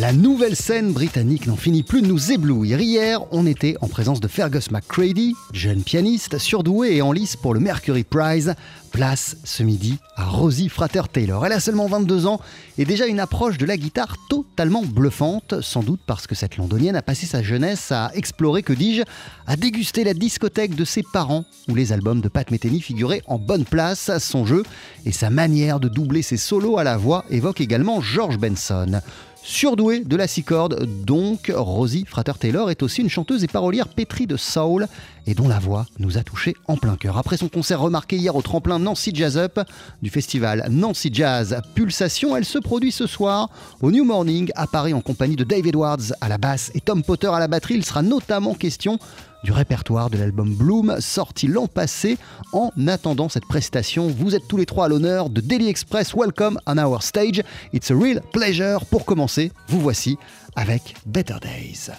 La nouvelle scène britannique n'en finit plus de nous éblouir. Hier, on était en présence de Fergus McCready, jeune pianiste, surdoué et en lice pour le Mercury Prize. Place ce midi à Rosie Frater-Taylor. Elle a seulement 22 ans et déjà une approche de la guitare totalement bluffante, sans doute parce que cette londonienne a passé sa jeunesse à explorer, que dis-je, à déguster la discothèque de ses parents, où les albums de Pat Metheny figuraient en bonne place. Son jeu et sa manière de doubler ses solos à la voix évoquent également George Benson. Surdouée de la six cordes, donc, Rosie Frater-Taylor est aussi une chanteuse et parolière pétrie de soul et dont la voix nous a touchés en plein cœur. Après son concert remarqué hier au tremplin Nancy Jazz Up du festival Nancy Jazz Pulsation, elle se produit ce soir au New Morning à Paris en compagnie de Dave Edwards à la basse et Tom Potter à la batterie. Il sera notamment question du répertoire de l'album Bloom sorti l'an passé. En attendant cette prestation, vous êtes tous les trois à l'honneur de Daily Express. Welcome on our stage. It's a real pleasure. Pour commencer, vous voici avec Better Days.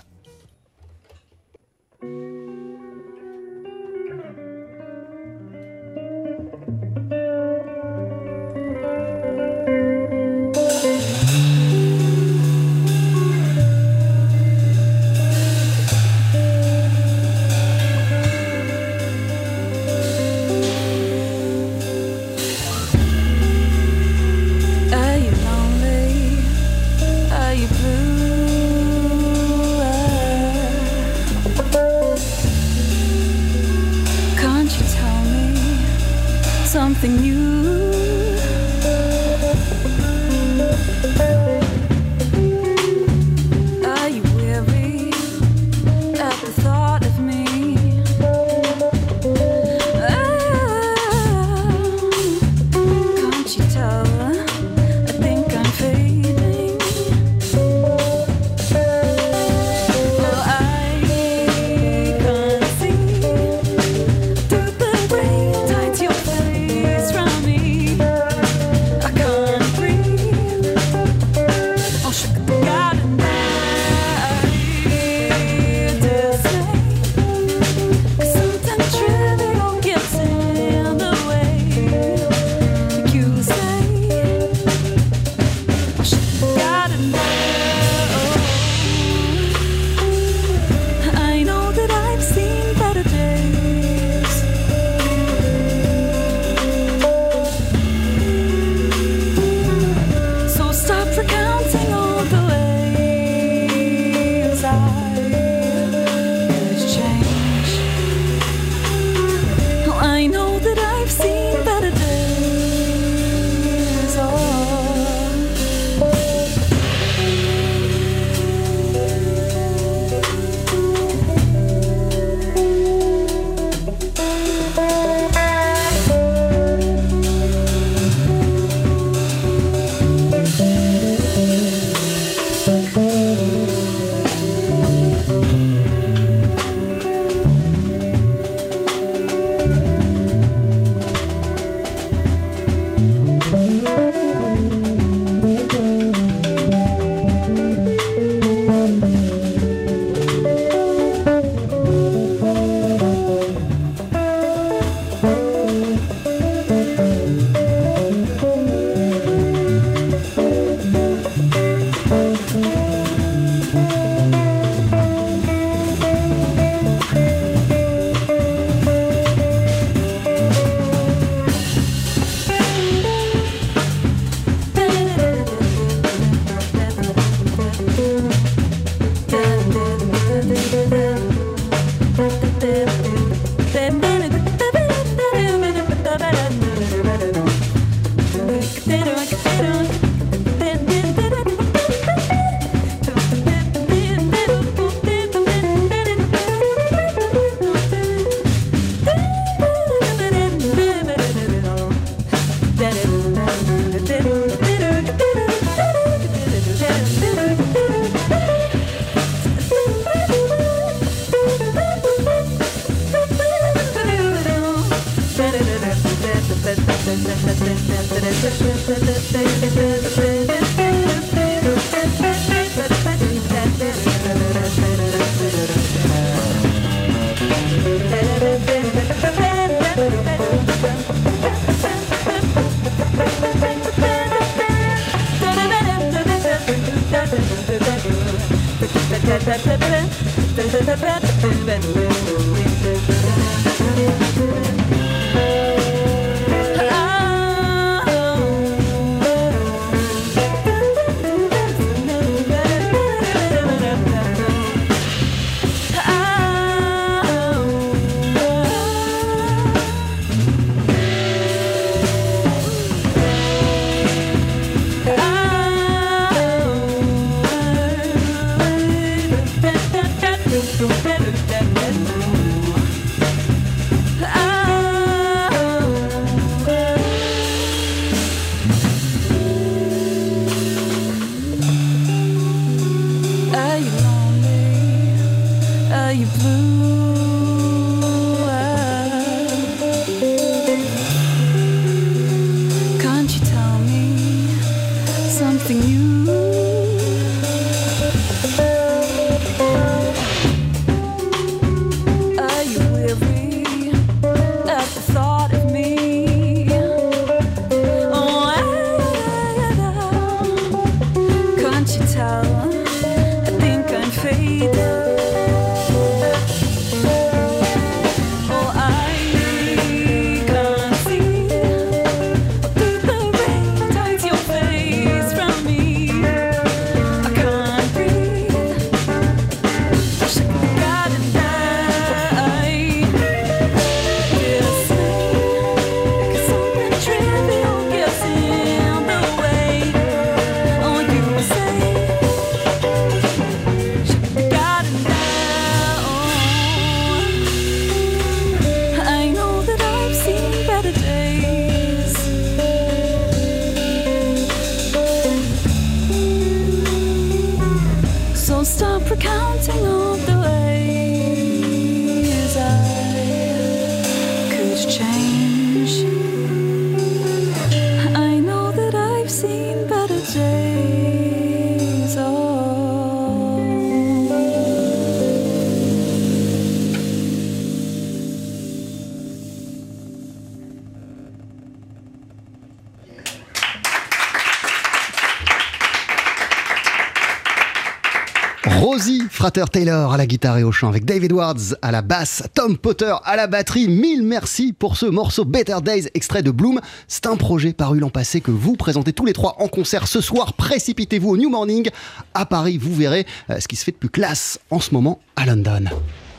Rosie Frater Taylor à la guitare et au chant avec David Wards à la basse, Tom Potter à la batterie. Mille merci pour ce morceau Better Days extrait de Bloom. C'est un projet paru l'an passé que vous présentez tous les trois en concert ce soir. Précipitez-vous au New Morning à Paris. Vous verrez euh, ce qui se fait de plus classe en ce moment à London.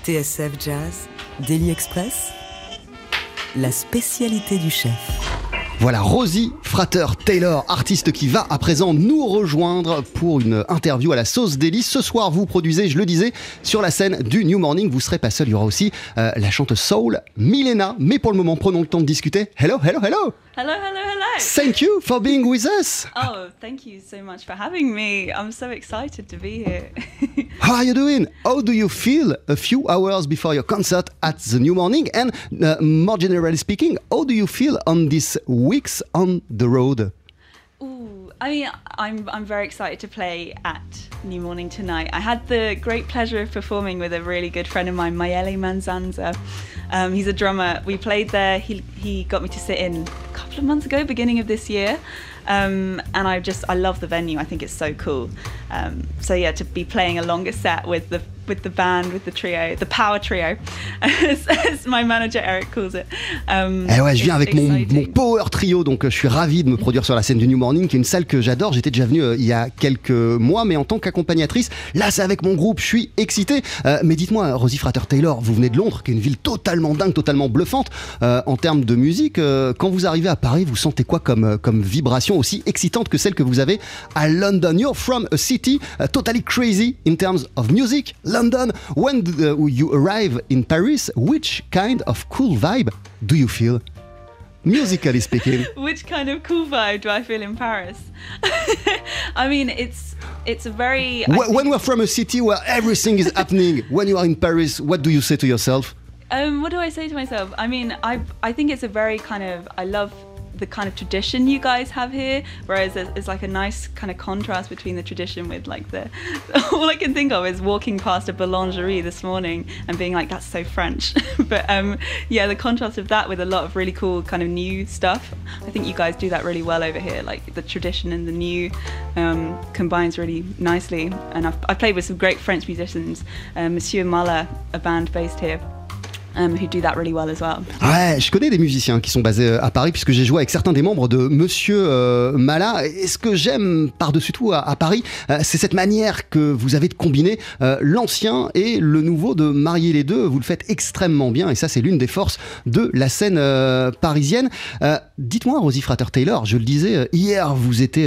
TSF Jazz, Daily Express, la spécialité du chef. Voilà Rosie Frater Taylor, artiste qui va à présent nous rejoindre pour une interview à la sauce délice. Ce soir, vous produisez, je le disais, sur la scène du New Morning. Vous serez pas seul, il y aura aussi euh, la chanteuse soul Milena. Mais pour le moment, prenons le temps de discuter. Hello, hello, hello. Hello, hello, hello. Thank you for being with us. Oh, thank you so much for having me. I'm so excited to be here. How are you doing? How do you feel a few hours before your concert at the New Morning? And uh, more generally speaking, how do you feel on these weeks on the road? I mean, I'm I'm very excited to play at New Morning tonight. I had the great pleasure of performing with a really good friend of mine, Mayele Manzanza. Um, he's a drummer. We played there. He he got me to sit in a couple of months ago, beginning of this year. Um, and I just I love the venue. I think it's so cool. Um, so yeah, to be playing a longer set with the with the band, with the trio, the power trio, as, as my manager Eric calls it. Um, Eh ouais, je viens avec mon. Power Trio, donc euh, je suis ravi de me produire sur la scène du New Morning, qui est une salle que j'adore. J'étais déjà venu euh, il y a quelques mois, mais en tant qu'accompagnatrice. Là, c'est avec mon groupe, je suis excité. Euh, mais dites-moi, Rosie Frater Taylor, vous venez de Londres, qui est une ville totalement dingue, totalement bluffante euh, en termes de musique. Quand vous arrivez à Paris, vous sentez quoi comme, comme vibration aussi excitante que celle que vous avez à London? You're from a city uh, totally crazy in terms of music, London. When uh, you arrive in Paris, which kind of cool vibe do you feel? Musically speaking. Which kind of cool vibe do I feel in Paris? I mean, it's it's a very. I Wh- think- When we're from a city where everything is happening, when you are in Paris, what do you say to yourself? Um, what do I say to myself? I mean, I I think it's a very kind of I love the kind of tradition you guys have here, whereas it's like a nice kind of contrast between the tradition with like the. All I can think of is walking past a boulangerie this morning and being like, "That's so French," but um, yeah, the contrast of that with a lot of really cool kind of new stuff. I think you guys do that really well over here. Like the tradition and the new um, combines really nicely. And I've, I've played with some great French musicians, uh, Monsieur Muller, a band based here. Um, who do that really well as well. Ouais, je connais des musiciens qui sont basés euh, à Paris puisque j'ai joué avec certains des membres de Monsieur euh, Mala. Et ce que j'aime par-dessus tout à, Paris, euh, c'est cette manière que vous avez de combiner euh, l'ancien et le nouveau, de marier les deux. Vous le faites extrêmement bien et ça, c'est l'une des forces de la scène parisienne. Dites-moi, Rosie Frater-Taylor, je le disais hier, vous, étiez,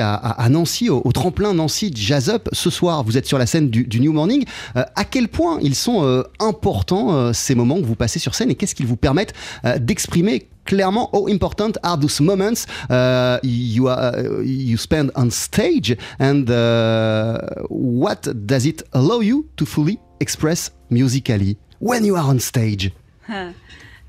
à, Nancy, au, tremplin Nancy Jazz Up. Ce soir, vous êtes sur la scène du, du New Morning. À quel point ils sont importants, ces moments que vous passez sur scène, et qu'est-ce qu'ils vous permettent euh, d'exprimer clairement how important are those moments uh, you are uh, you spend on stage and uh, what does it allow you to fully express musically when you are on stage?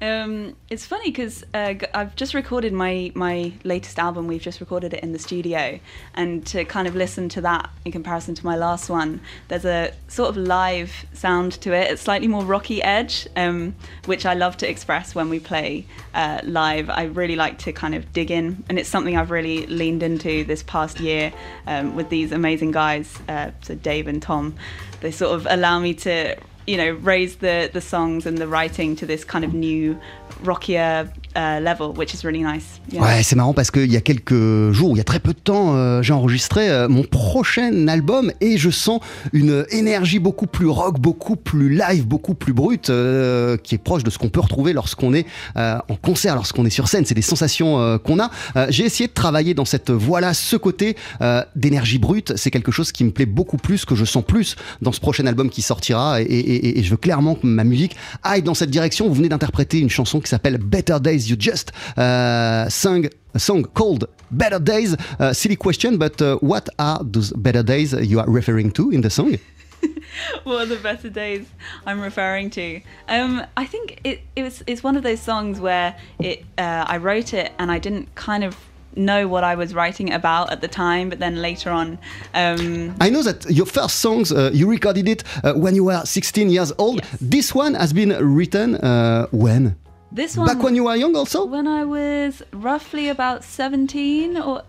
Um, it's funny because uh, I've just recorded my my latest album. We've just recorded it in the studio, and to kind of listen to that in comparison to my last one, there's a sort of live sound to it. It's slightly more rocky edge, um, which I love to express when we play uh, live. I really like to kind of dig in, and it's something I've really leaned into this past year um, with these amazing guys, uh, so Dave and Tom. They sort of allow me to you know raise the the songs and the writing to this kind of new rockier uh, level which is really nice. Ouais, c'est marrant parce qu'il y a quelques jours, il y a très peu de temps, euh, j'ai enregistré euh, mon prochain album et je sens une énergie beaucoup plus rock, beaucoup plus live, beaucoup plus brute, euh, qui est proche de ce qu'on peut retrouver lorsqu'on est euh, en concert, lorsqu'on est sur scène. C'est des sensations euh, qu'on a. Euh, j'ai essayé de travailler dans cette voie-là, ce côté euh, d'énergie brute. C'est quelque chose qui me plaît beaucoup plus, que je sens plus dans ce prochain album qui sortira et- et je veux clairement que ma musique aille dans cette direction. Vous venez d'interpréter une chanson qui s'appelle Better Days. You just uh, sung a song called Better Days. Uh, silly question, but uh, what are those better days you are referring to in the song? what are the better days i'm referring to um i think it, it was it's one of those songs where it uh, i wrote it and i didn't kind of know what i was writing about at the time but then later on um I know that your first songs, uh, you recorded it uh, when you were 16 years old. Yes. This one has been written uh, when? This one Back when you were young also? when I was roughly about 17 or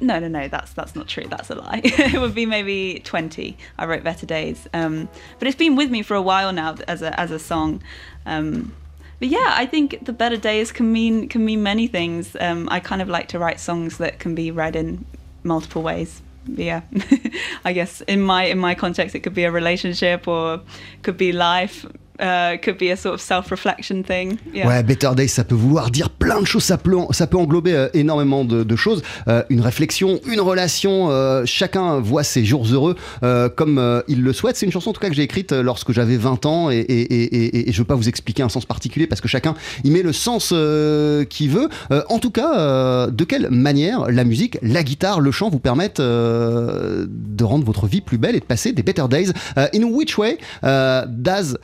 no no no that's that's not true that's a lie. It would be maybe 20 I wrote Better Days um, but it's been with me for a while now as a as a song. Um, but yeah I think the Better Days can mean can mean many things. Um, I kind of like to write songs that can be read in multiple ways. But yeah I guess in my in my context it could be a relationship or could be life uh, could be a sort of self-reflection thing Ouais, Better Days, ça peut vouloir dire plein de choses, ça peut, englober euh, énormément de, choses. Euh, une réflexion, une relation, euh, chacun voit ses jours heureux comme il le souhaite. C'est une chanson en tout cas que j'ai écrite lorsque j'avais 20 ans et, je veux pas vous expliquer un sens particulier parce que chacun y met le sens qu'il veut. En tout cas, de quelle manière la musique, la guitare, le chant vous permettent de rendre votre vie plus belle et de passer des better days? In which way does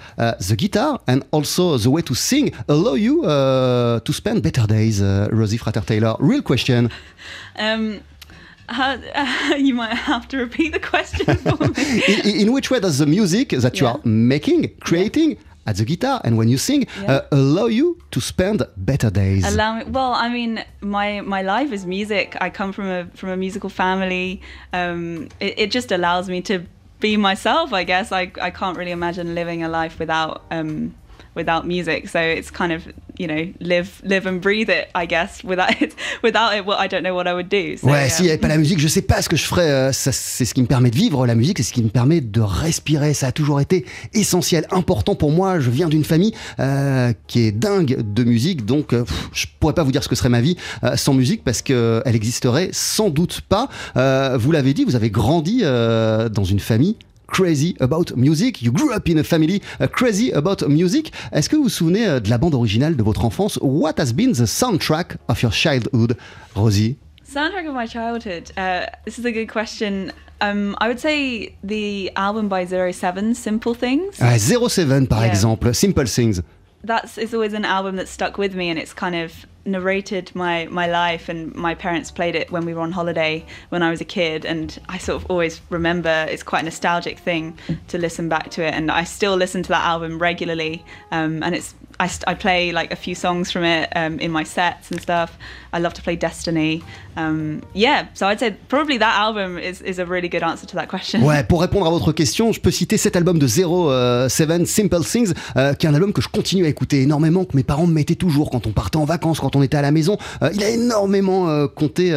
the guitar and also the way to sing allow you uh, to spend better days, uh, Rosie Frater-Taylor? Real question. Um, how, you might have to repeat the question for me. in, in which way does the music that you are making, creating at the guitar and when you sing Yeah. uh, allow you to spend better days? Allow me. Well, I mean, my my life is music. I come from a from a musical family. Um, it, it just allows me to be myself. I guess I I can't really imagine living a life without um without music. So it's kind of you know live live and breathe it. I guess without it without it, well, I don't know what I would do. So, Ouais, yeah. s'il n'y avait pas la musique, je sais pas ce que je ferais. euh, c'est ce qui me permet de vivre la musique, c'est ce qui me permet de respirer. Ça a toujours été essentiel, important pour moi. Je viens d'une famille euh, qui est dingue de musique, donc euh, pff, je pourrais pas vous dire ce que serait ma vie euh, sans musique parce que elle existerait sans doute pas. Euh, vous l'avez dit, vous avez grandi euh, dans une famille. Crazy about music. You grew up in a family uh, crazy about music. Est-ce que vous vous souvenez euh, de la bande originale de votre enfance? What has been the soundtrack of your childhood, Rosie? Soundtrack of my childhood. Uh, this is a good question. Um, I would say the album by Zero Seven, Simple Things. Ah, 07 par Yeah. exemple, Simple Things. That's it's always an album that stuck with me, and it's kind of narrated my my life, and my parents played it when we were on holiday when I was a kid, and I sort of always remember it's quite a nostalgic thing to listen back to it, and I still listen to that album regularly, um, and it's I, I play like a few songs from it um, in my sets and stuff. I love to play Destiny. Um, yeah, so I'd say probably that album is, is a really good answer to that question. Ouais, pour répondre à votre question, je peux citer cet album de Zero euh, Seven, Simple Things, euh, qui est un album que je continue à écouter énormément, que mes parents me mettaient toujours quand on partait en vacances, quand on était à la maison. Euh, il a énormément euh, compté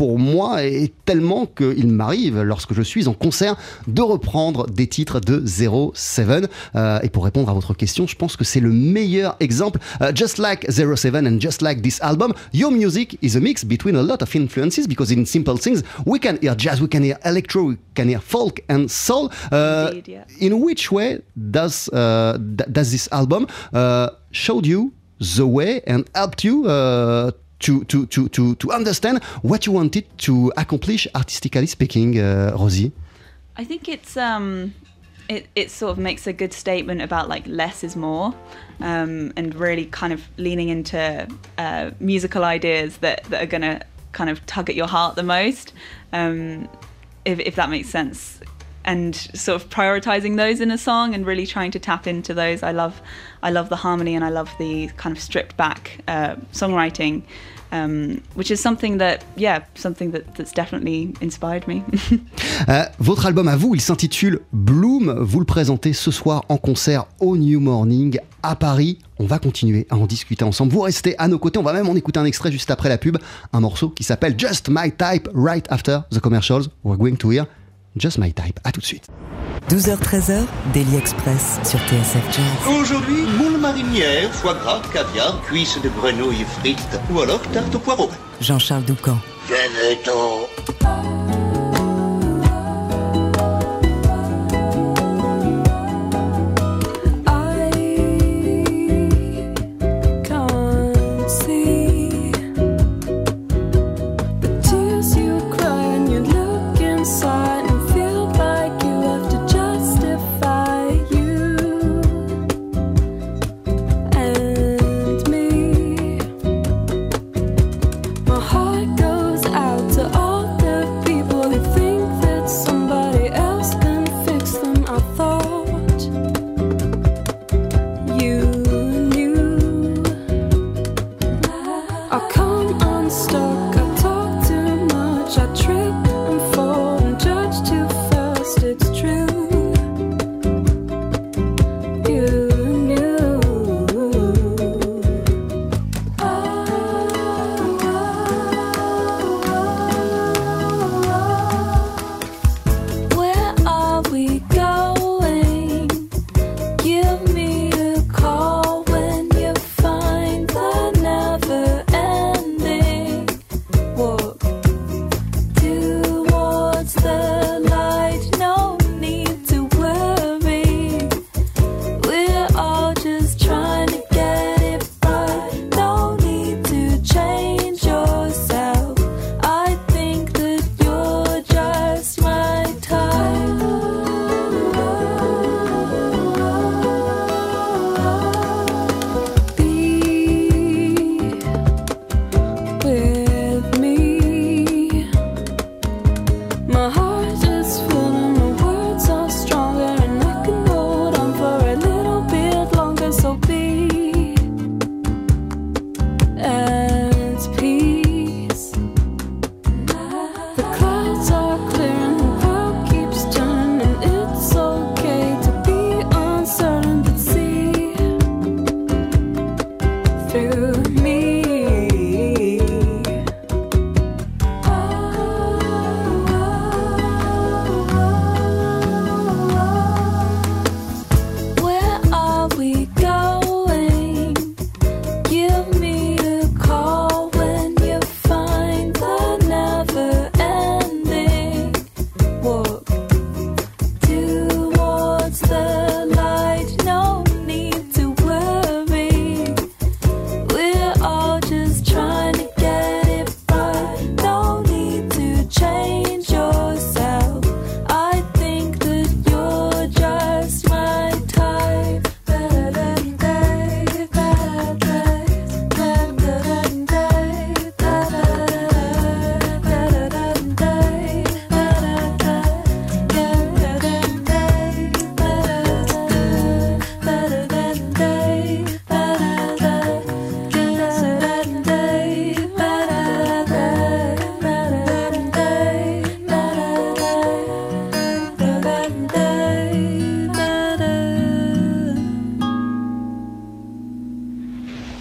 pour moi et tellement qu'il m'arrive, lorsque je suis en concert, de reprendre des titres de Zero Seven. Euh, et pour répondre à votre question, je pense que c'est le meilleur exemple. Uh, just like Zero Seven and just like this album, your music is a mix between a lot of influences because in Simple Things, we can hear jazz, we can hear electro, we can hear folk and soul. Uh, Indeed, yeah. In which way does, uh, th- does this album uh, showed you the way and helped you uh, to, to, to, to, to understand what you wanted to accomplish artistically speaking, uh, Rosie? I think it's um, it it sort of makes a good statement about like less is more, um, and really kind of leaning into uh, musical ideas that that are gonna kind of tug at your heart the most, um, if if that makes sense. And sort of prioritizing those in a song and really trying to tap into those. I love, I love the harmony and I love the kind of stripped back uh, songwriting, um, which is something that, yeah, something that, that's definitely inspired me. Euh, votre album à vous, il s'intitule Bloom. Vous le présentez ce soir en concert au New Morning à Paris. On va continuer à en discuter ensemble. Vous restez à nos côtés. On va même en écouter un extrait juste après la pub. Un morceau qui s'appelle Just My Type right after the commercials. We're going to hear Just My Type. À tout de suite. 12h-13h, Daily Express sur TSF Jazz. Aujourd'hui, moule marinière, foie gras, caviar, cuisses de grenouille frites ou alors tarte au poireau. Jean-Charles Doucan. Venez-t'en.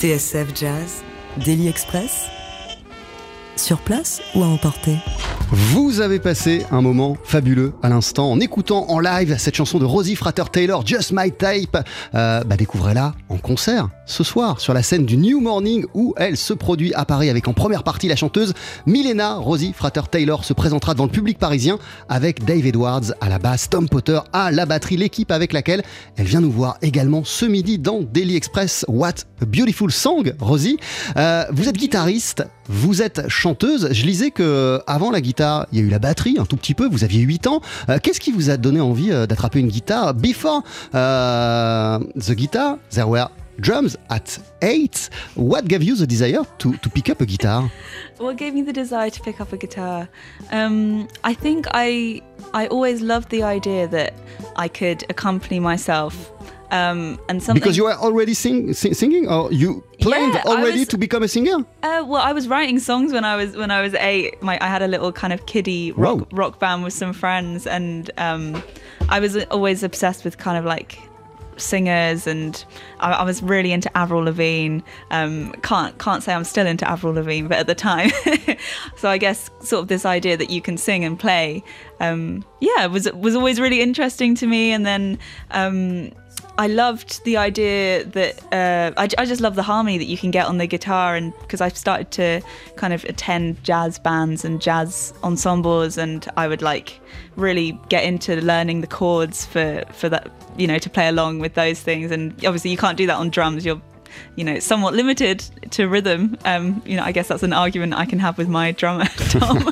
TSF Jazz, Daily Express. Sur place ou à emporter Vous avez passé un moment fabuleux à l'instant en écoutant en live cette chanson de Rosie Frater Taylor, Just My Type. Euh, bah découvrez-la en concert ce soir sur la scène du New Morning où elle se produit à Paris avec en première partie la chanteuse Milena Rosie Frater Taylor se présentera dans le public parisien avec Dave Edwards à la basse, Tom Potter à la batterie, l'équipe avec laquelle elle vient nous voir également ce midi dans Daily Express. What a beautiful song, Rosie. Euh, vous êtes guitariste, vous êtes chanteuse. Je lisais que avant la guitare, il y a eu la batterie un tout petit peu. Vous aviez 8 ans. Euh, Qu'est-ce qui vous a donné envie euh, d'attraper une guitare Before uh, the guitar, there were drums at 8. What gave you the desire to, to pick up a guitar? What gave me the desire to pick up a guitar? Um, I think I I always loved the idea that I could accompany myself. Um, and something Because you were already sing, sing, singing or you planned Yeah, already was- to become a singer Uh, well, I was writing songs when I was when I was eight. My I had a little kind of kiddie rock Whoa. rock band with some friends, and um, I was always obsessed with kind of like singers, and I, I was really into Avril Lavigne. Um, can't can't say I'm still into Avril Lavigne, but at the time, so I guess sort of this idea that you can sing and play, um, yeah, was was always really interesting to me. And then um, I loved the idea that uh, I, I just love the harmony that you can get on the guitar, and because I've started to kind of attend jazz bands and jazz ensembles, and I would like really get into learning the chords for for that, you know, to play along with those things. And obviously, you can't do that on drums. You're you know, somewhat limited to rhythm. Um, you know, I guess that's an argument I can have with my drummer, Tom.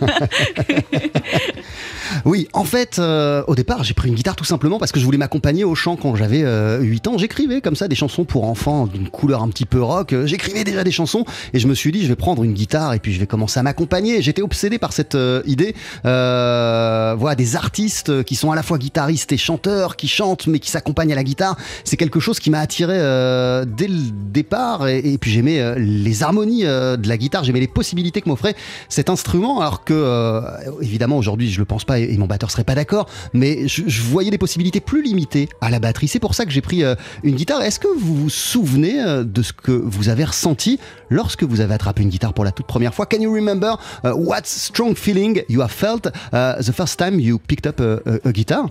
Oui, en fait, euh, au départ, j'ai pris une guitare tout simplement parce que je voulais m'accompagner au chant quand j'avais euh, 8 ans. J'écrivais comme ça des chansons pour enfants d'une couleur un petit peu rock. Euh, J'écrivais déjà des chansons et je me suis dit, je vais prendre une guitare et puis je vais commencer à m'accompagner. J'étais obsédé par cette euh, idée. Euh, voilà, des artistes qui sont à la fois guitaristes et chanteurs, qui chantent mais qui s'accompagnent à la guitare. C'est quelque chose qui m'a attiré euh, dès le départ et, et puis j'aimais les harmonies de la guitare, j'aimais les possibilités que m'offrait cet instrument alors que évidemment aujourd'hui je le pense pas et, et mon batteur serait pas d'accord mais je, je voyais des possibilités plus limitées à la batterie. C'est pour ça que j'ai pris euh, une guitare. Est-ce que vous vous souvenez euh, de ce que vous avez ressenti lorsque vous avez attrapé une guitare pour la toute première fois? Can you remember uh, what strong feeling you have felt uh, the first time you picked up a, a, a guitar?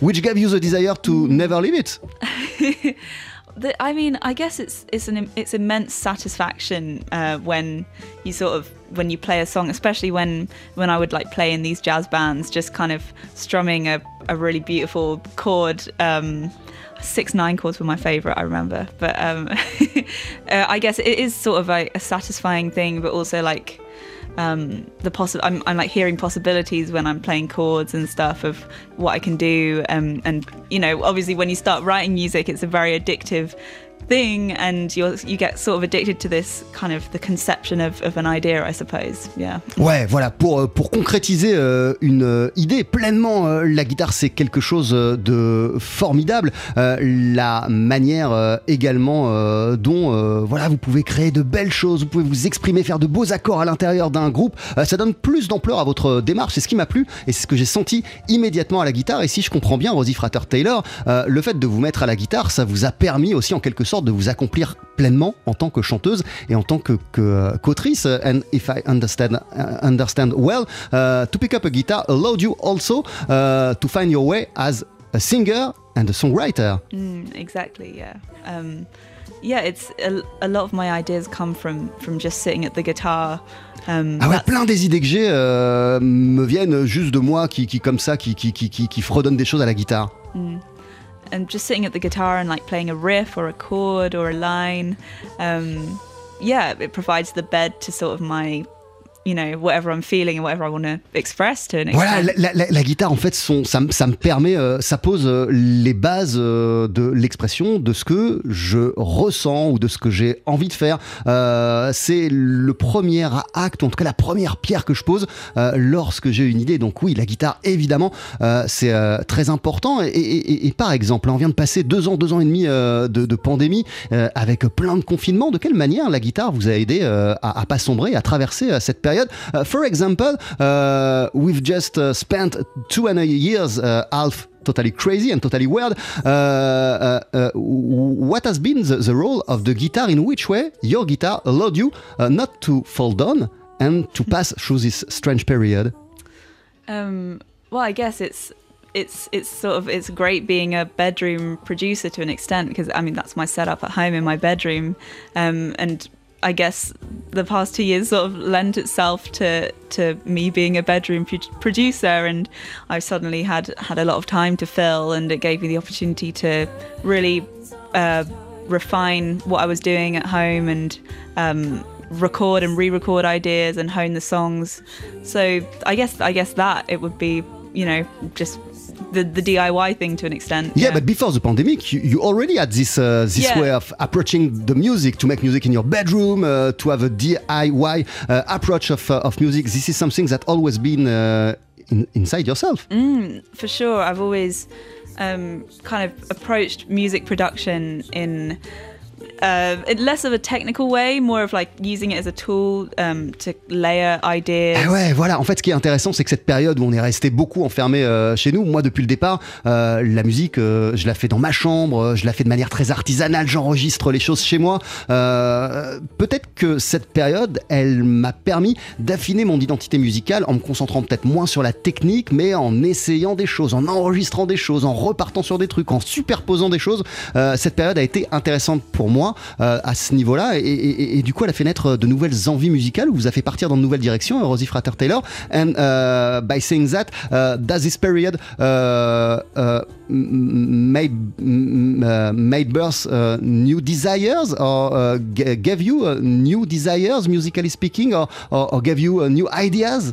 Which gave you the desire to never leave it? the, I mean, I guess it's it's an it's immense satisfaction uh, when you sort of when you play a song, especially when when I would like play in these jazz bands, just kind of strumming a, a really beautiful chord. Um, six nine chords were my favorite, I remember. But um, uh, I guess it is sort of a, a satisfying thing, but also like um, the possi- I'm, I'm like hearing possibilities when I'm playing chords and stuff of what I can do. Um, and you know, obviously, when you start writing music, it's a very addictive thing, and you you get sort of addicted to this kind of the conception of, of an idea, I suppose. Yeah. Ouais, voilà, pour, euh, pour concrétiser euh, une euh, idée pleinement, la guitare c'est quelque chose de formidable. La manière également dont voilà, vous pouvez créer de belles choses, vous pouvez vous exprimer, faire de beaux accords à l'intérieur d'un groupe, ça donne plus d'ampleur à votre démarche. C'est ce qui m'a plu et c'est ce que j'ai senti immédiatement à la guitare. Et si je comprends bien, Rosie Frater Taylor, le fait de vous mettre à la guitare, ça vous a permis aussi en quelque sorte de vous accomplir pleinement en tant que chanteuse et en tant que que, euh, qu'autrice. And if I understand uh, understand well, uh, to pick up a guitar allowed you also uh, to find your way as a singer and a songwriter. Mm, exactly. Yeah. Um, yeah. It's a, a lot of my ideas come from from just sitting at the guitar. Um, Ah ouais, plein des idées que j'ai euh, me viennent juste de moi qui, qui comme ça, qui, qui, qui, qui, fredonne des choses à la guitare. And just sitting at the guitar and like playing a riff or a chord or a line um yeah it provides the bed to sort of my you know whatever i'm feeling and whatever i want to express to an Voilà, la, la- la guitare, en fait, son, ça, me- ça me permet, euh, ça pose euh, les bases euh, de l'expression de ce que je ressens ou de ce que j'ai envie de faire. C'est le premier acte, en tout cas la première pierre que je pose lorsque j'ai une idée. Donc oui, la guitare, évidemment, c'est très important. Et, et- et- et par exemple, on vient de passer deux ans, deux ans et demi de, de pandémie avec plein de confinements. De quelle manière la guitare vous a aidé à, à pas sombrer, à traverser cette période Uh, For example, uh, we've just uh, spent two and a years, uh, half totally crazy and totally weird. Uh, uh, uh, what has been the, the role of the guitar? In which way your guitar allowed you uh, not to fall down and to pass through this strange period? Um, well, I guess it's it's it's sort of it's great being a bedroom producer to an extent because I mean that's my setup at home in my bedroom, um, and I guess the past two years sort of lent itself to to me being a bedroom producer, and I suddenly had had a lot of time to fill, and it gave me the opportunity to really uh, refine what I was doing at home and. Um, record and re-record ideas and hone the songs so i guess i guess that it would be you know just the, the DIY thing to an extent. Yeah, but before the pandemic, you, you already had this uh, this Yeah. way of approaching the music to make music in your bedroom, uh, to have a DIY uh, approach of uh, of music. This is something that always been uh, in, inside yourself. for sure. I've always um, kind of approached music production in uh, less of a technical way, more of like using it as a tool um, to layer ideas. Eh ouais, voilà. En fait, ce qui est intéressant, c'est que cette période où on est resté beaucoup enfermé euh, chez nous, moi depuis le départ, euh, la musique, euh, je la fais dans ma chambre, je la fais de manière très artisanale, j'enregistre les choses chez moi. Peut-être que cette période, elle m'a permis d'affiner mon identité musicale en me concentrant peut-être moins sur la technique, mais en essayant des choses, en enregistrant des choses, en repartant sur des trucs, en superposant des choses. Cette période a été intéressante pour moi euh, à ce niveau-là, et, du coup, elle a fait naître de nouvelles envies musicales, ou vous a fait partir dans de nouvelles directions, euh, Rosie Frater Taylor. And uh, by saying that, uh, does this period uh, uh, made uh, made birth uh, new desires, or uh, gave you uh, new desires, musically speaking, or, or, or gave you uh, new ideas?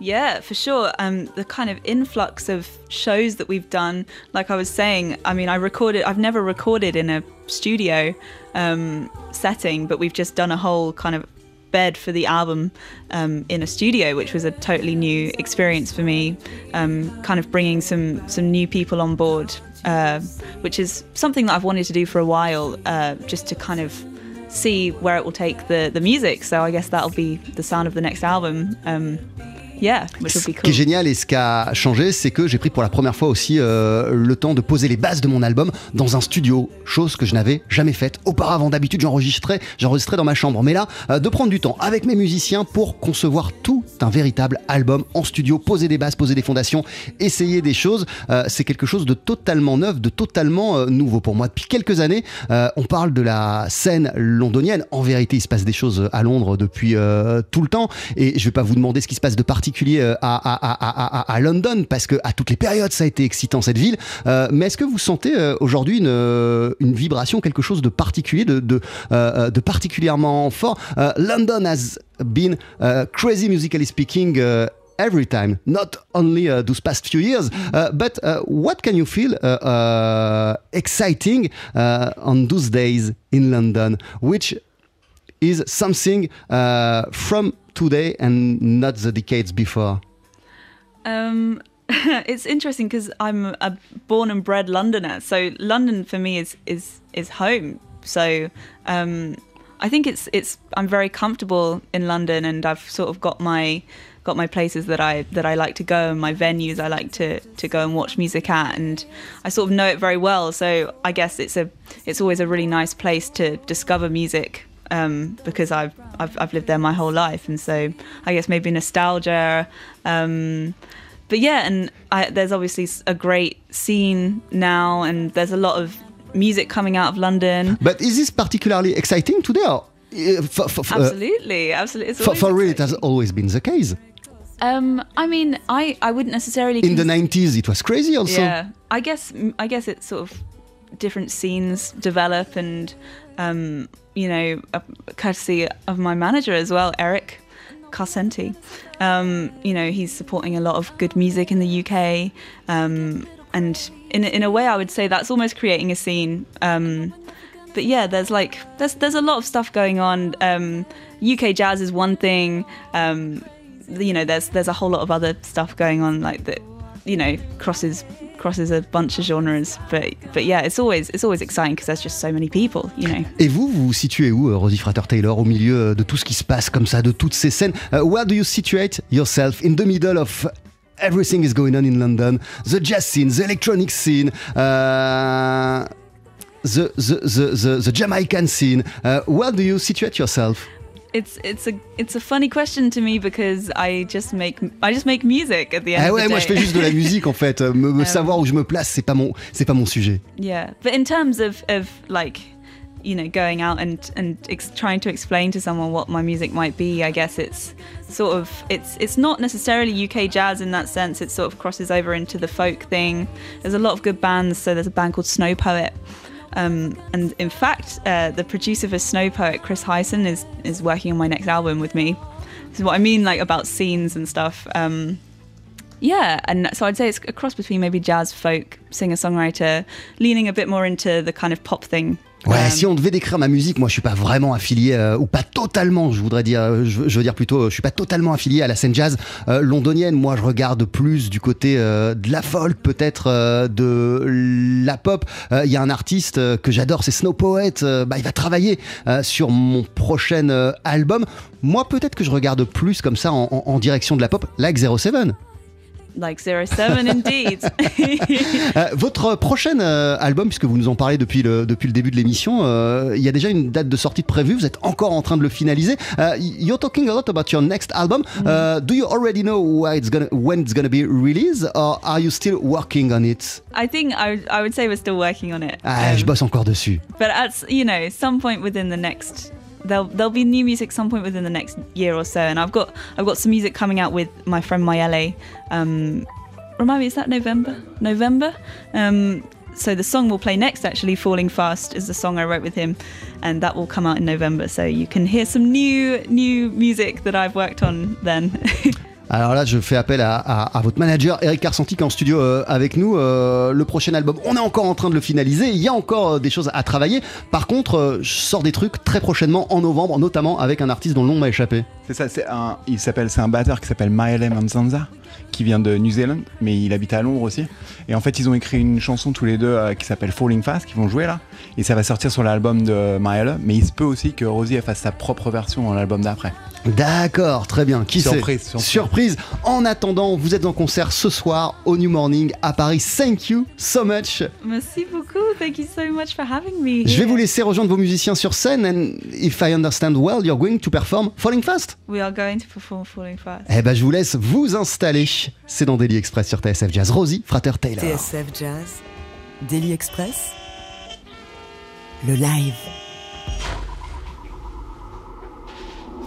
Yeah, for sure. Um, the kind of influx of shows that we've done, like I was saying, I mean, I recorded, I've never recorded in a studio um, setting, but we've just done a whole kind of bed for the album um, in a studio, which was a totally new experience for me. Um, kind of bringing some some new people on board, uh, which is something that I've wanted to do for a while, uh, just to kind of see where it will take the the music. So I guess that'll be the sound of the next album. Um, yeah, which will Ce qui est génial et ce qui a changé, c'est que j'ai pris pour la première fois aussi euh, le temps de poser les bases de mon album dans un studio, chose que je n'avais jamais faite auparavant. D'habitude, j'enregistrais, j'enregistrais dans ma chambre, mais là, euh, de prendre du temps avec mes musiciens pour concevoir tout un véritable album en studio, poser des bases, poser des fondations, essayer des choses, euh, c'est quelque chose de totalement neuf, de totalement nouveau pour moi. Depuis quelques années, on parle de la scène londonienne. En vérité, il se passe des choses à Londres depuis tout le temps, et je vais pas vous demander ce qui se passe de particulier euh, à, London, parce que à toutes les périodes, ça a été excitant cette ville. Euh, mais est-ce que vous sentez euh, aujourd'hui une, une vibration, quelque chose de particulier, de, particulièrement fort? London has been crazy musically speaking. every time, not only uh, those past few years, uh, but uh, what can you feel exciting on those days in London, which is something from today and not the decades before? Um, it's interesting because I'm a born and bred Londoner, so London for me is is is home. So um, I think it's it's I'm very comfortable in London, and I've sort of got my got my places that I that I like to go and my venues I like to to go and watch music at, and I sort of know it very well. So I guess it's a it's always a really nice place to discover music um, because I've, I've I've lived there my whole life, and so I guess maybe nostalgia. Um, but yeah, and I, there's obviously a great scene now, and there's a lot of music coming out of London. But is this particularly exciting today? Or, uh, for, for, for, uh, Absolutely, absolutely. It's for, for real, it has always been the case. Um, I mean, I I wouldn't necessarily In the 90s, it was crazy also. Yeah, I guess I guess it's sort of different scenes develop, and um, you know, courtesy of my manager as well, Eric Carcenti. Um, you know, he's supporting a lot of good music in the UK, um, and in in a way, I would say that's almost creating a scene. Um, but yeah, there's like there's there's a lot of stuff going on. Um, UK jazz is one thing. Um, you know, there's there's a whole lot of other stuff going on like that. You know, crosses crosses a bunch of genres. But but yeah, it's always it's always exciting because there's just so many people. You know. Et vous, vous situez où, euh, Rosie Frater Taylor, au milieu euh, de tout ce qui se passe comme ça, de toutes ces scènes Uh, Where do you situate yourself in the middle of everything is going on in London, the jazz scene, the electronic scene, uh, the, the, the, the, the Jamaican scene. Uh, where do you situate yourself? It's it's a it's a funny question to me because I just make I just make music at the end Ah of ouais, the moi je day. fais juste de la musique en fait. Euh, Me, me Um, savoir où je me place, c'est pas mon, c'est pas mon sujet. Yeah, but in terms of of like, you know, going out and and ex- trying to explain to someone what my music might be, I guess it's sort of it's it's not necessarily UK jazz in that sense. It sort of crosses over into the folk thing. There's a lot of good bands. So there's a band called Snow Poet. Um, and in fact, uh, the producer for Snow Poet, Chris Hyson, is is working on my next album with me. This is what I mean, like about scenes and stuff. Um, yeah, and so I'd say it's a cross between maybe jazz, folk, singer songwriter, leaning a bit more into the kind of pop thing. Ouais, Um, si on devait décrire ma musique, moi je suis pas vraiment affilié euh, ou pas totalement, je voudrais dire, euh, je, veux- dire plutôt, euh, je suis pas totalement affilié à la scène jazz euh, londonienne. Moi, je regarde plus du côté euh, de la folk, peut-être euh, de la pop. Euh, Il y a un artiste euh, que j'adore, c'est Snow Poet. Euh, bah, il va travailler euh, sur mon prochain euh, album. Moi, peut-être que je regarde plus comme ça en, en- en direction de la pop, like 07. Like zero seven, indeed. Euh, votre prochain euh, album, puisque vous nous en parlez depuis le, depuis le début de l'émission, euh, il y a déjà une date de sortie de prévue, vous êtes encore en train de le finaliser. Euh, you're talking a lot about your next album. Uh, do you already know where it's gonna, when it's going to be released, or are you still working on it? I think I, would- I would say we're still working on it. Ah, Um, je bosse encore dessus. but at you know some point within the next there'll there'll be new music some point within the next year or so and i've got i've got some music coming out with my friend Mayele um remind me is that november? November? Um so the song we'll play next actually falling fast is the song i wrote with him and that will come out in november so you can hear some new new music that i've worked on then Alors là, je fais appel à, votre manager Eric Carsanti qui est en studio euh, avec nous. Euh, le prochain album, on est encore en train de le finaliser. Il y a encore euh, des choses à travailler. Par contre, je sors des trucs très prochainement en novembre, notamment avec un artiste dont le nom m'a échappé. C'est ça, c'est un, il s'appelle, c'est un batteur qui s'appelle Maele Manzanza, qui vient de New Zealand, mais il habite à Londres aussi. Et en fait, ils ont écrit une chanson tous les deux euh, qui s'appelle Falling Fast, qu'ils vont jouer là. Et ça va sortir sur l'album de Maele, mais il se peut aussi que Rosie elle fasse sa propre version dans l'album d'après. D'accord, très bien. Qui sait Surprise, surprise. Surprise. En attendant, vous êtes en concert ce soir au New Morning à Paris. Thank you so much. merci beaucoup thank you so much for having me Je vais vous laisser rejoindre vos musiciens sur scène. And if I understand well, you're going to perform Falling Fast. we are going to perform falling fast Eh ben, je vous laisse vous installer. C'est dans Daily Express sur TSF Jazz. Rosie Frater Taylor. TSF Jazz, Daily Express, le live.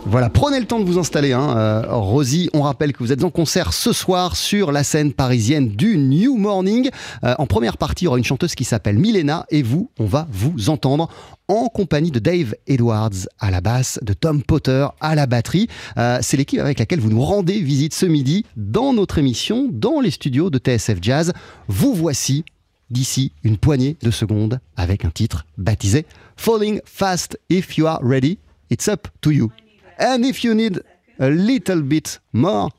Voilà, prenez le temps de vous installer. Hein. Euh, Rosie, on rappelle que vous êtes en concert ce soir sur la scène parisienne du New Morning. Euh, en première partie, il y aura une chanteuse qui s'appelle Milena et vous, on va vous entendre en compagnie de Dave Edwards à la basse, de Tom Potter à la batterie. Euh, C'est l'équipe avec laquelle vous nous rendez visite ce midi dans notre émission, dans les studios de TSF Jazz. Vous voici d'ici une poignée de secondes avec un titre baptisé Falling Fast. If you are ready, it's up to you. And if you need a little bit more,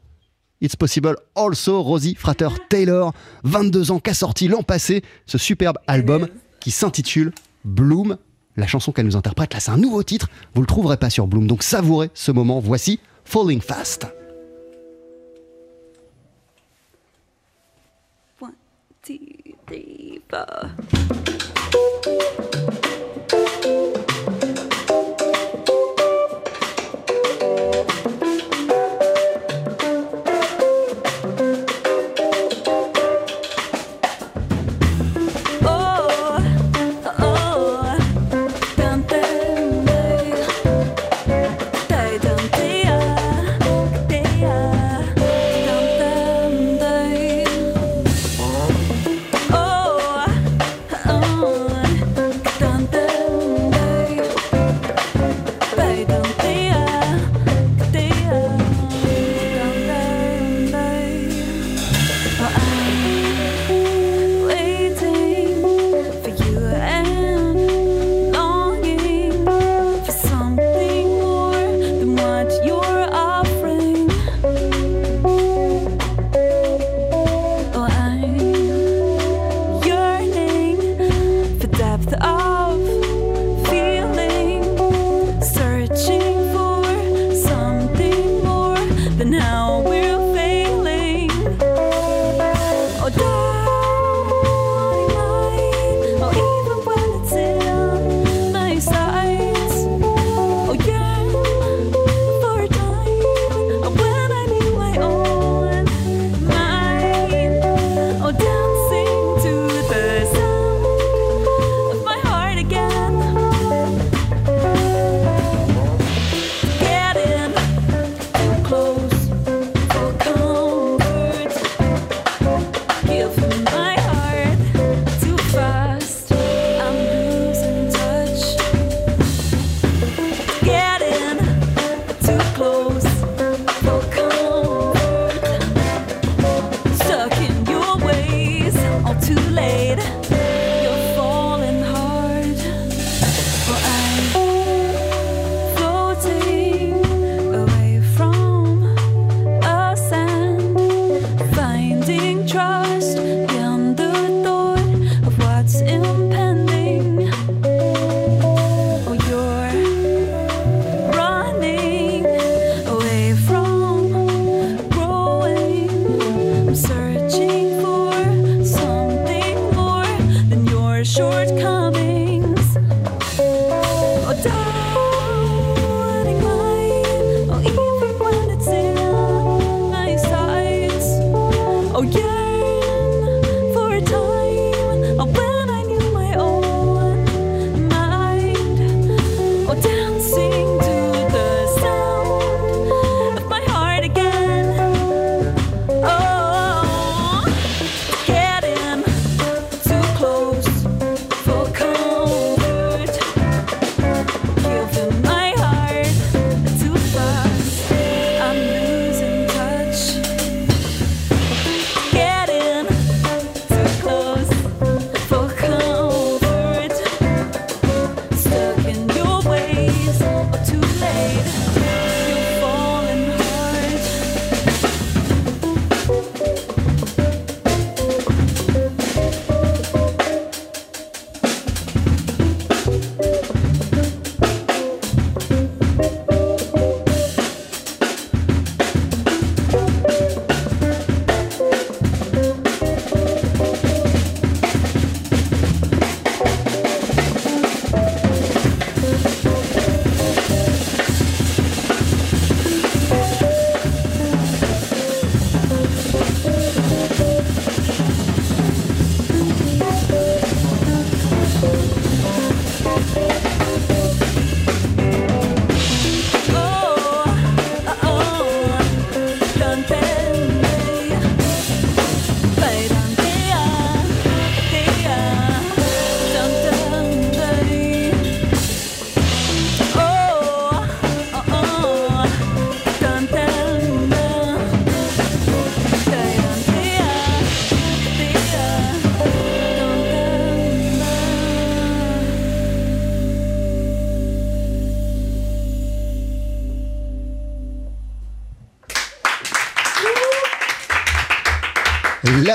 it's possible also. Rosie Frater Taylor, 22 ans, qu'a sorti l'an passé ce superbe album qui s'intitule Bloom. La chanson qu'elle nous interprète, là, c'est un nouveau titre. Vous le trouverez pas sur Bloom. Donc savourez ce moment. Voici Falling Fast. One, two, three, four.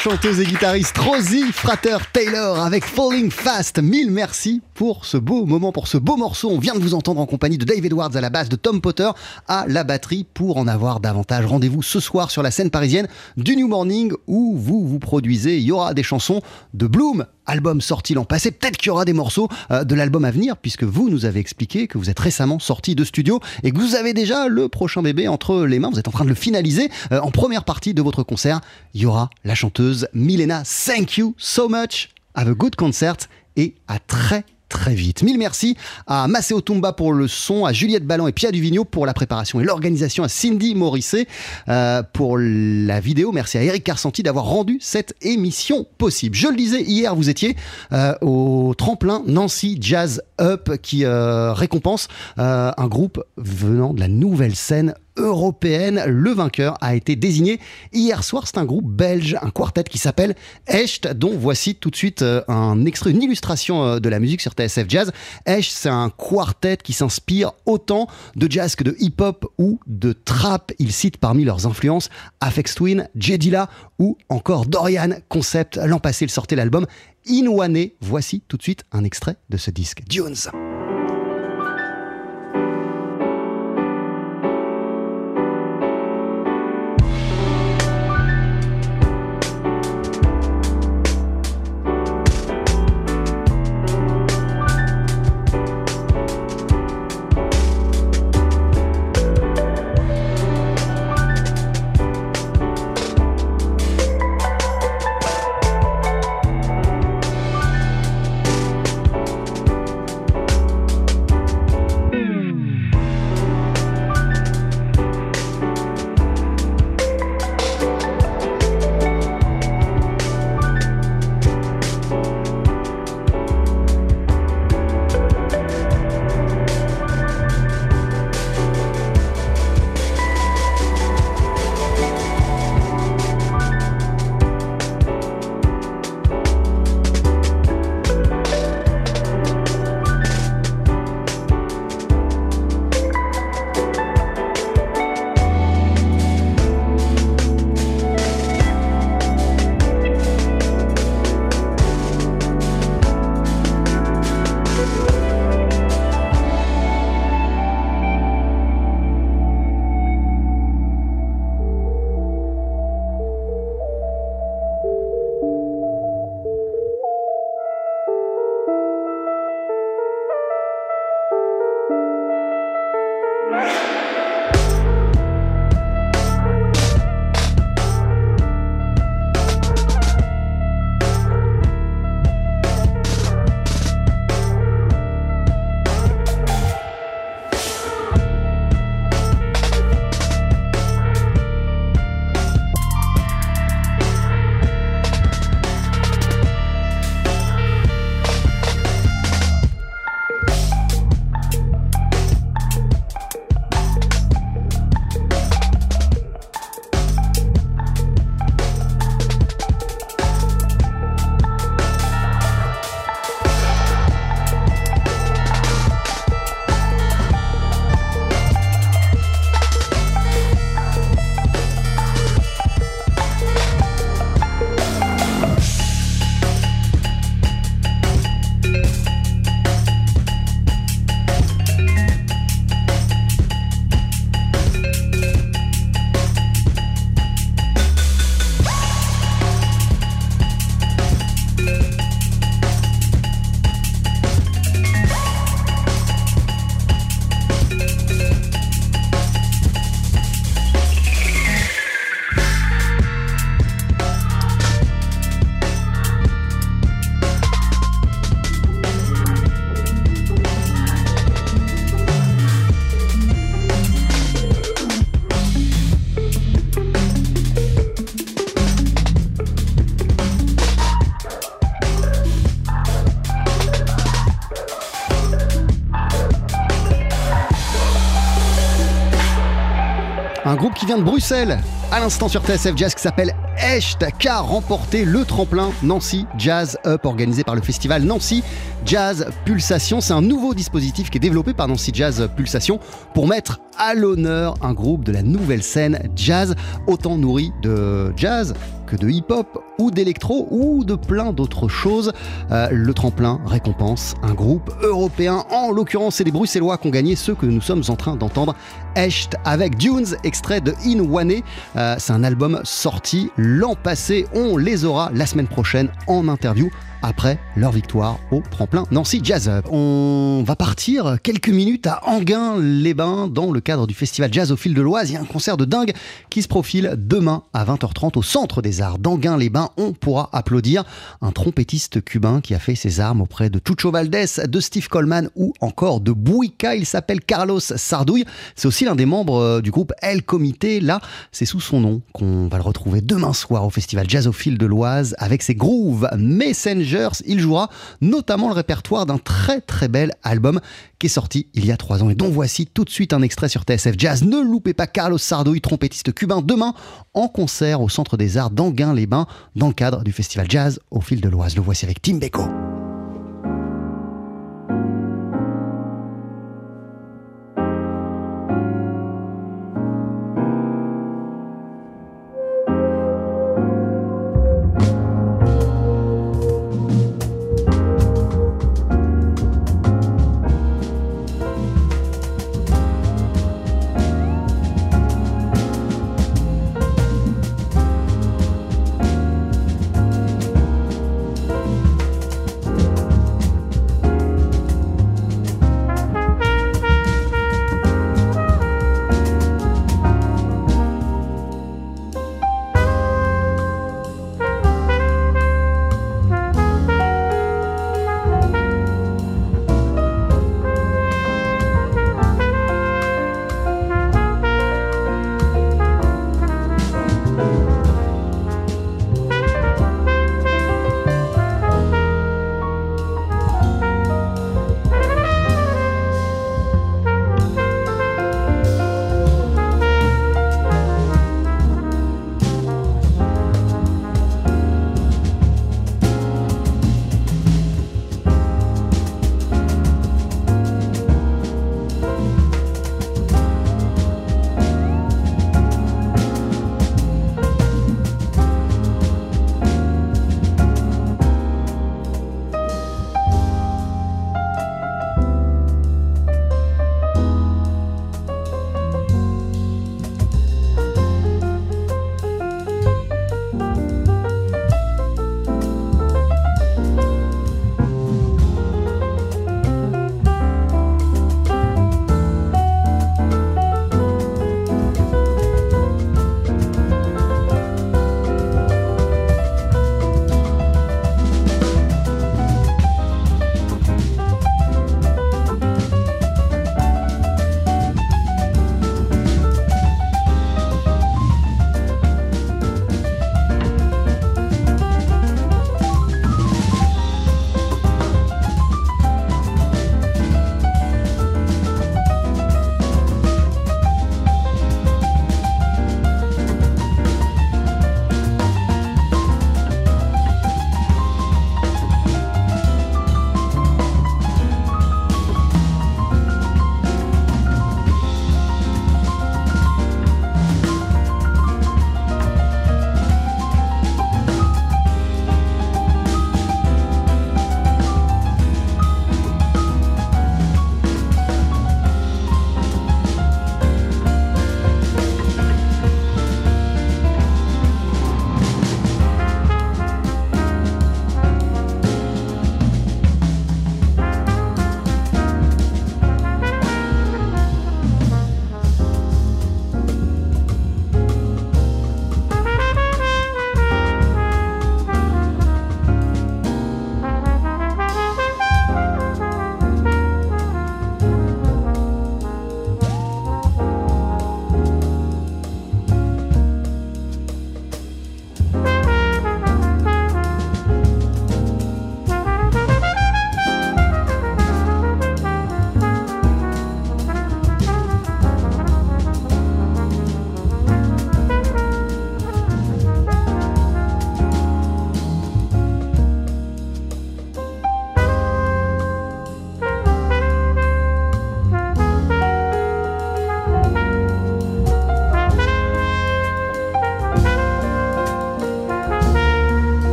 Chanteuse et guitariste Rosie Frater Taylor avec Falling Fast. Mille merci pour ce beau moment, pour ce beau morceau. On vient de vous entendre en compagnie de Dave Edwards à la basse, de Tom Potter à la batterie. Pour en avoir davantage, rendez-vous ce soir sur la scène parisienne du New Morning où vous vous produisez. Il y aura des chansons de Bloom, album sorti l'an passé. Peut-être qu'il y aura des morceaux euh, de l'album à venir puisque vous nous avez expliqué que vous êtes récemment sorti de studio et que vous avez déjà le prochain bébé entre les mains. Vous êtes en train de le finaliser euh, en première partie de votre concert. Il y aura la chanteuse Milena. Thank you so much. Have a good concert et à très très vite. Mille merci à Maceo Tumba pour le son, à Juliette Ballon et Pierre Duvigneau pour la préparation et l'organisation, à Cindy Morisset euh, pour la vidéo. Merci à Eric Carsanti d'avoir rendu cette émission possible. Je le disais hier, vous étiez euh, au tremplin Nancy Jazz Up qui euh, récompense un groupe venant de la nouvelle scène européenne. Le vainqueur a été désigné hier soir. C'est un groupe belge, un quartet qui s'appelle Echt, dont voici tout de suite euh, un extrait, une illustration euh, de la musique sur TSF Jazz. Echt, c'est un quartet qui s'inspire autant de jazz que de hip-hop ou de trap. Il cite parmi leurs influences Afex Twin, Jedila ou encore Dorian Concept. L'an passé, il sortait l'album Inouane. Voici tout de suite un extrait de ce disque. Dunes. De Bruxelles, à l'instant sur TSF Jazz, qui s'appelle Echt, qui a remporté le tremplin Nancy Jazz Up, organisé par le festival Nancy Jazz Pulsation. C'est un nouveau dispositif qui est développé par Nancy Jazz Pulsation pour mettre à l'honneur un groupe de la nouvelle scène jazz, autant nourri de jazz que de hip-hop ou d'électro ou de plein d'autres choses. Euh, le tremplin récompense un groupe européen. En l'occurrence, c'est les Bruxellois qui ont gagné ce que nous sommes en train d'entendre. Echt avec Dunes, extrait de In One. Euh, c'est un album sorti l'an passé. On les aura la semaine prochaine en interview après leur victoire au tremplin Nancy Jazz. On va partir quelques minutes à Anguin-les-Bains dans le cadre du festival Jazz au fil de l'Oise. Il y a un concert de dingue qui se profile demain à 20h30 au centre des arts d'Anguin-les-Bains. On pourra applaudir un trompettiste cubain qui a fait ses armes auprès de Chucho Valdés, de Steve Coleman ou encore de Buica. Il s'appelle Carlos Sardouille. C'est aussi l'un des membres euh, du groupe El Comité. Là, c'est sous son nom qu'on va le retrouver demain soir au festival Jazz au fil de l'Oise avec ses grooves Messenger il jouera notamment le répertoire d'un très très bel album qui est sorti il y a trois ans et dont voici tout de suite un extrait sur TSF Jazz. Ne loupez pas Carlos Sardouille, trompettiste cubain, demain en concert au Centre des Arts d'Anguin-les-Bains dans le cadre du festival Jazz au fil de l'Oise. Le voici avec Tim Beko.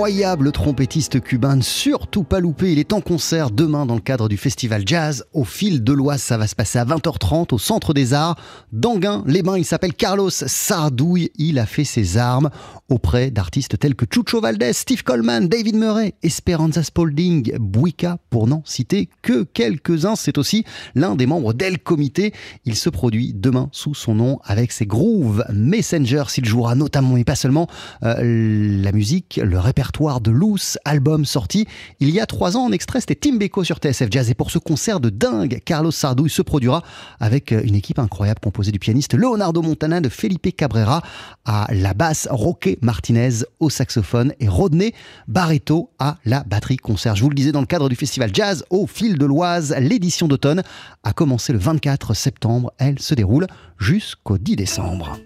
Incroyable trompettiste cubain, surtout pas loupé. Il est en concert demain dans le cadre du festival jazz au fil de l'Oise. Ça va se passer à 20h30 au Centre des Arts d'Anguin. Les Bains, il s'appelle Carlos Sardouille. Il a fait ses armes auprès d'artistes tels que Chucho Valdés, Steve Coleman, David Murray, Esperanza Spalding, Buica, pour n'en citer que quelques-uns. C'est aussi l'un des membres d'El Comité. Il se produit demain sous son nom avec ses grooves Messenger. S'il jouera notamment, mais pas seulement, euh, la musique, le répertoire de Loose, album sorti il y a trois ans en extrait. C'était Tim Beko sur TSF Jazz. Et pour ce concert de dingue, Carlos Sardouille se produira avec une équipe incroyable composée du pianiste Leonardo Montana, de Felipe Cabrera à la basse, Roque Martinez au saxophone et Rodney Barreto à la batterie concert. Je vous le disais dans le cadre du festival Jazz au fil de l'Oise, l'édition d'automne a commencé le 24 septembre. Elle se déroule jusqu'au 10 décembre.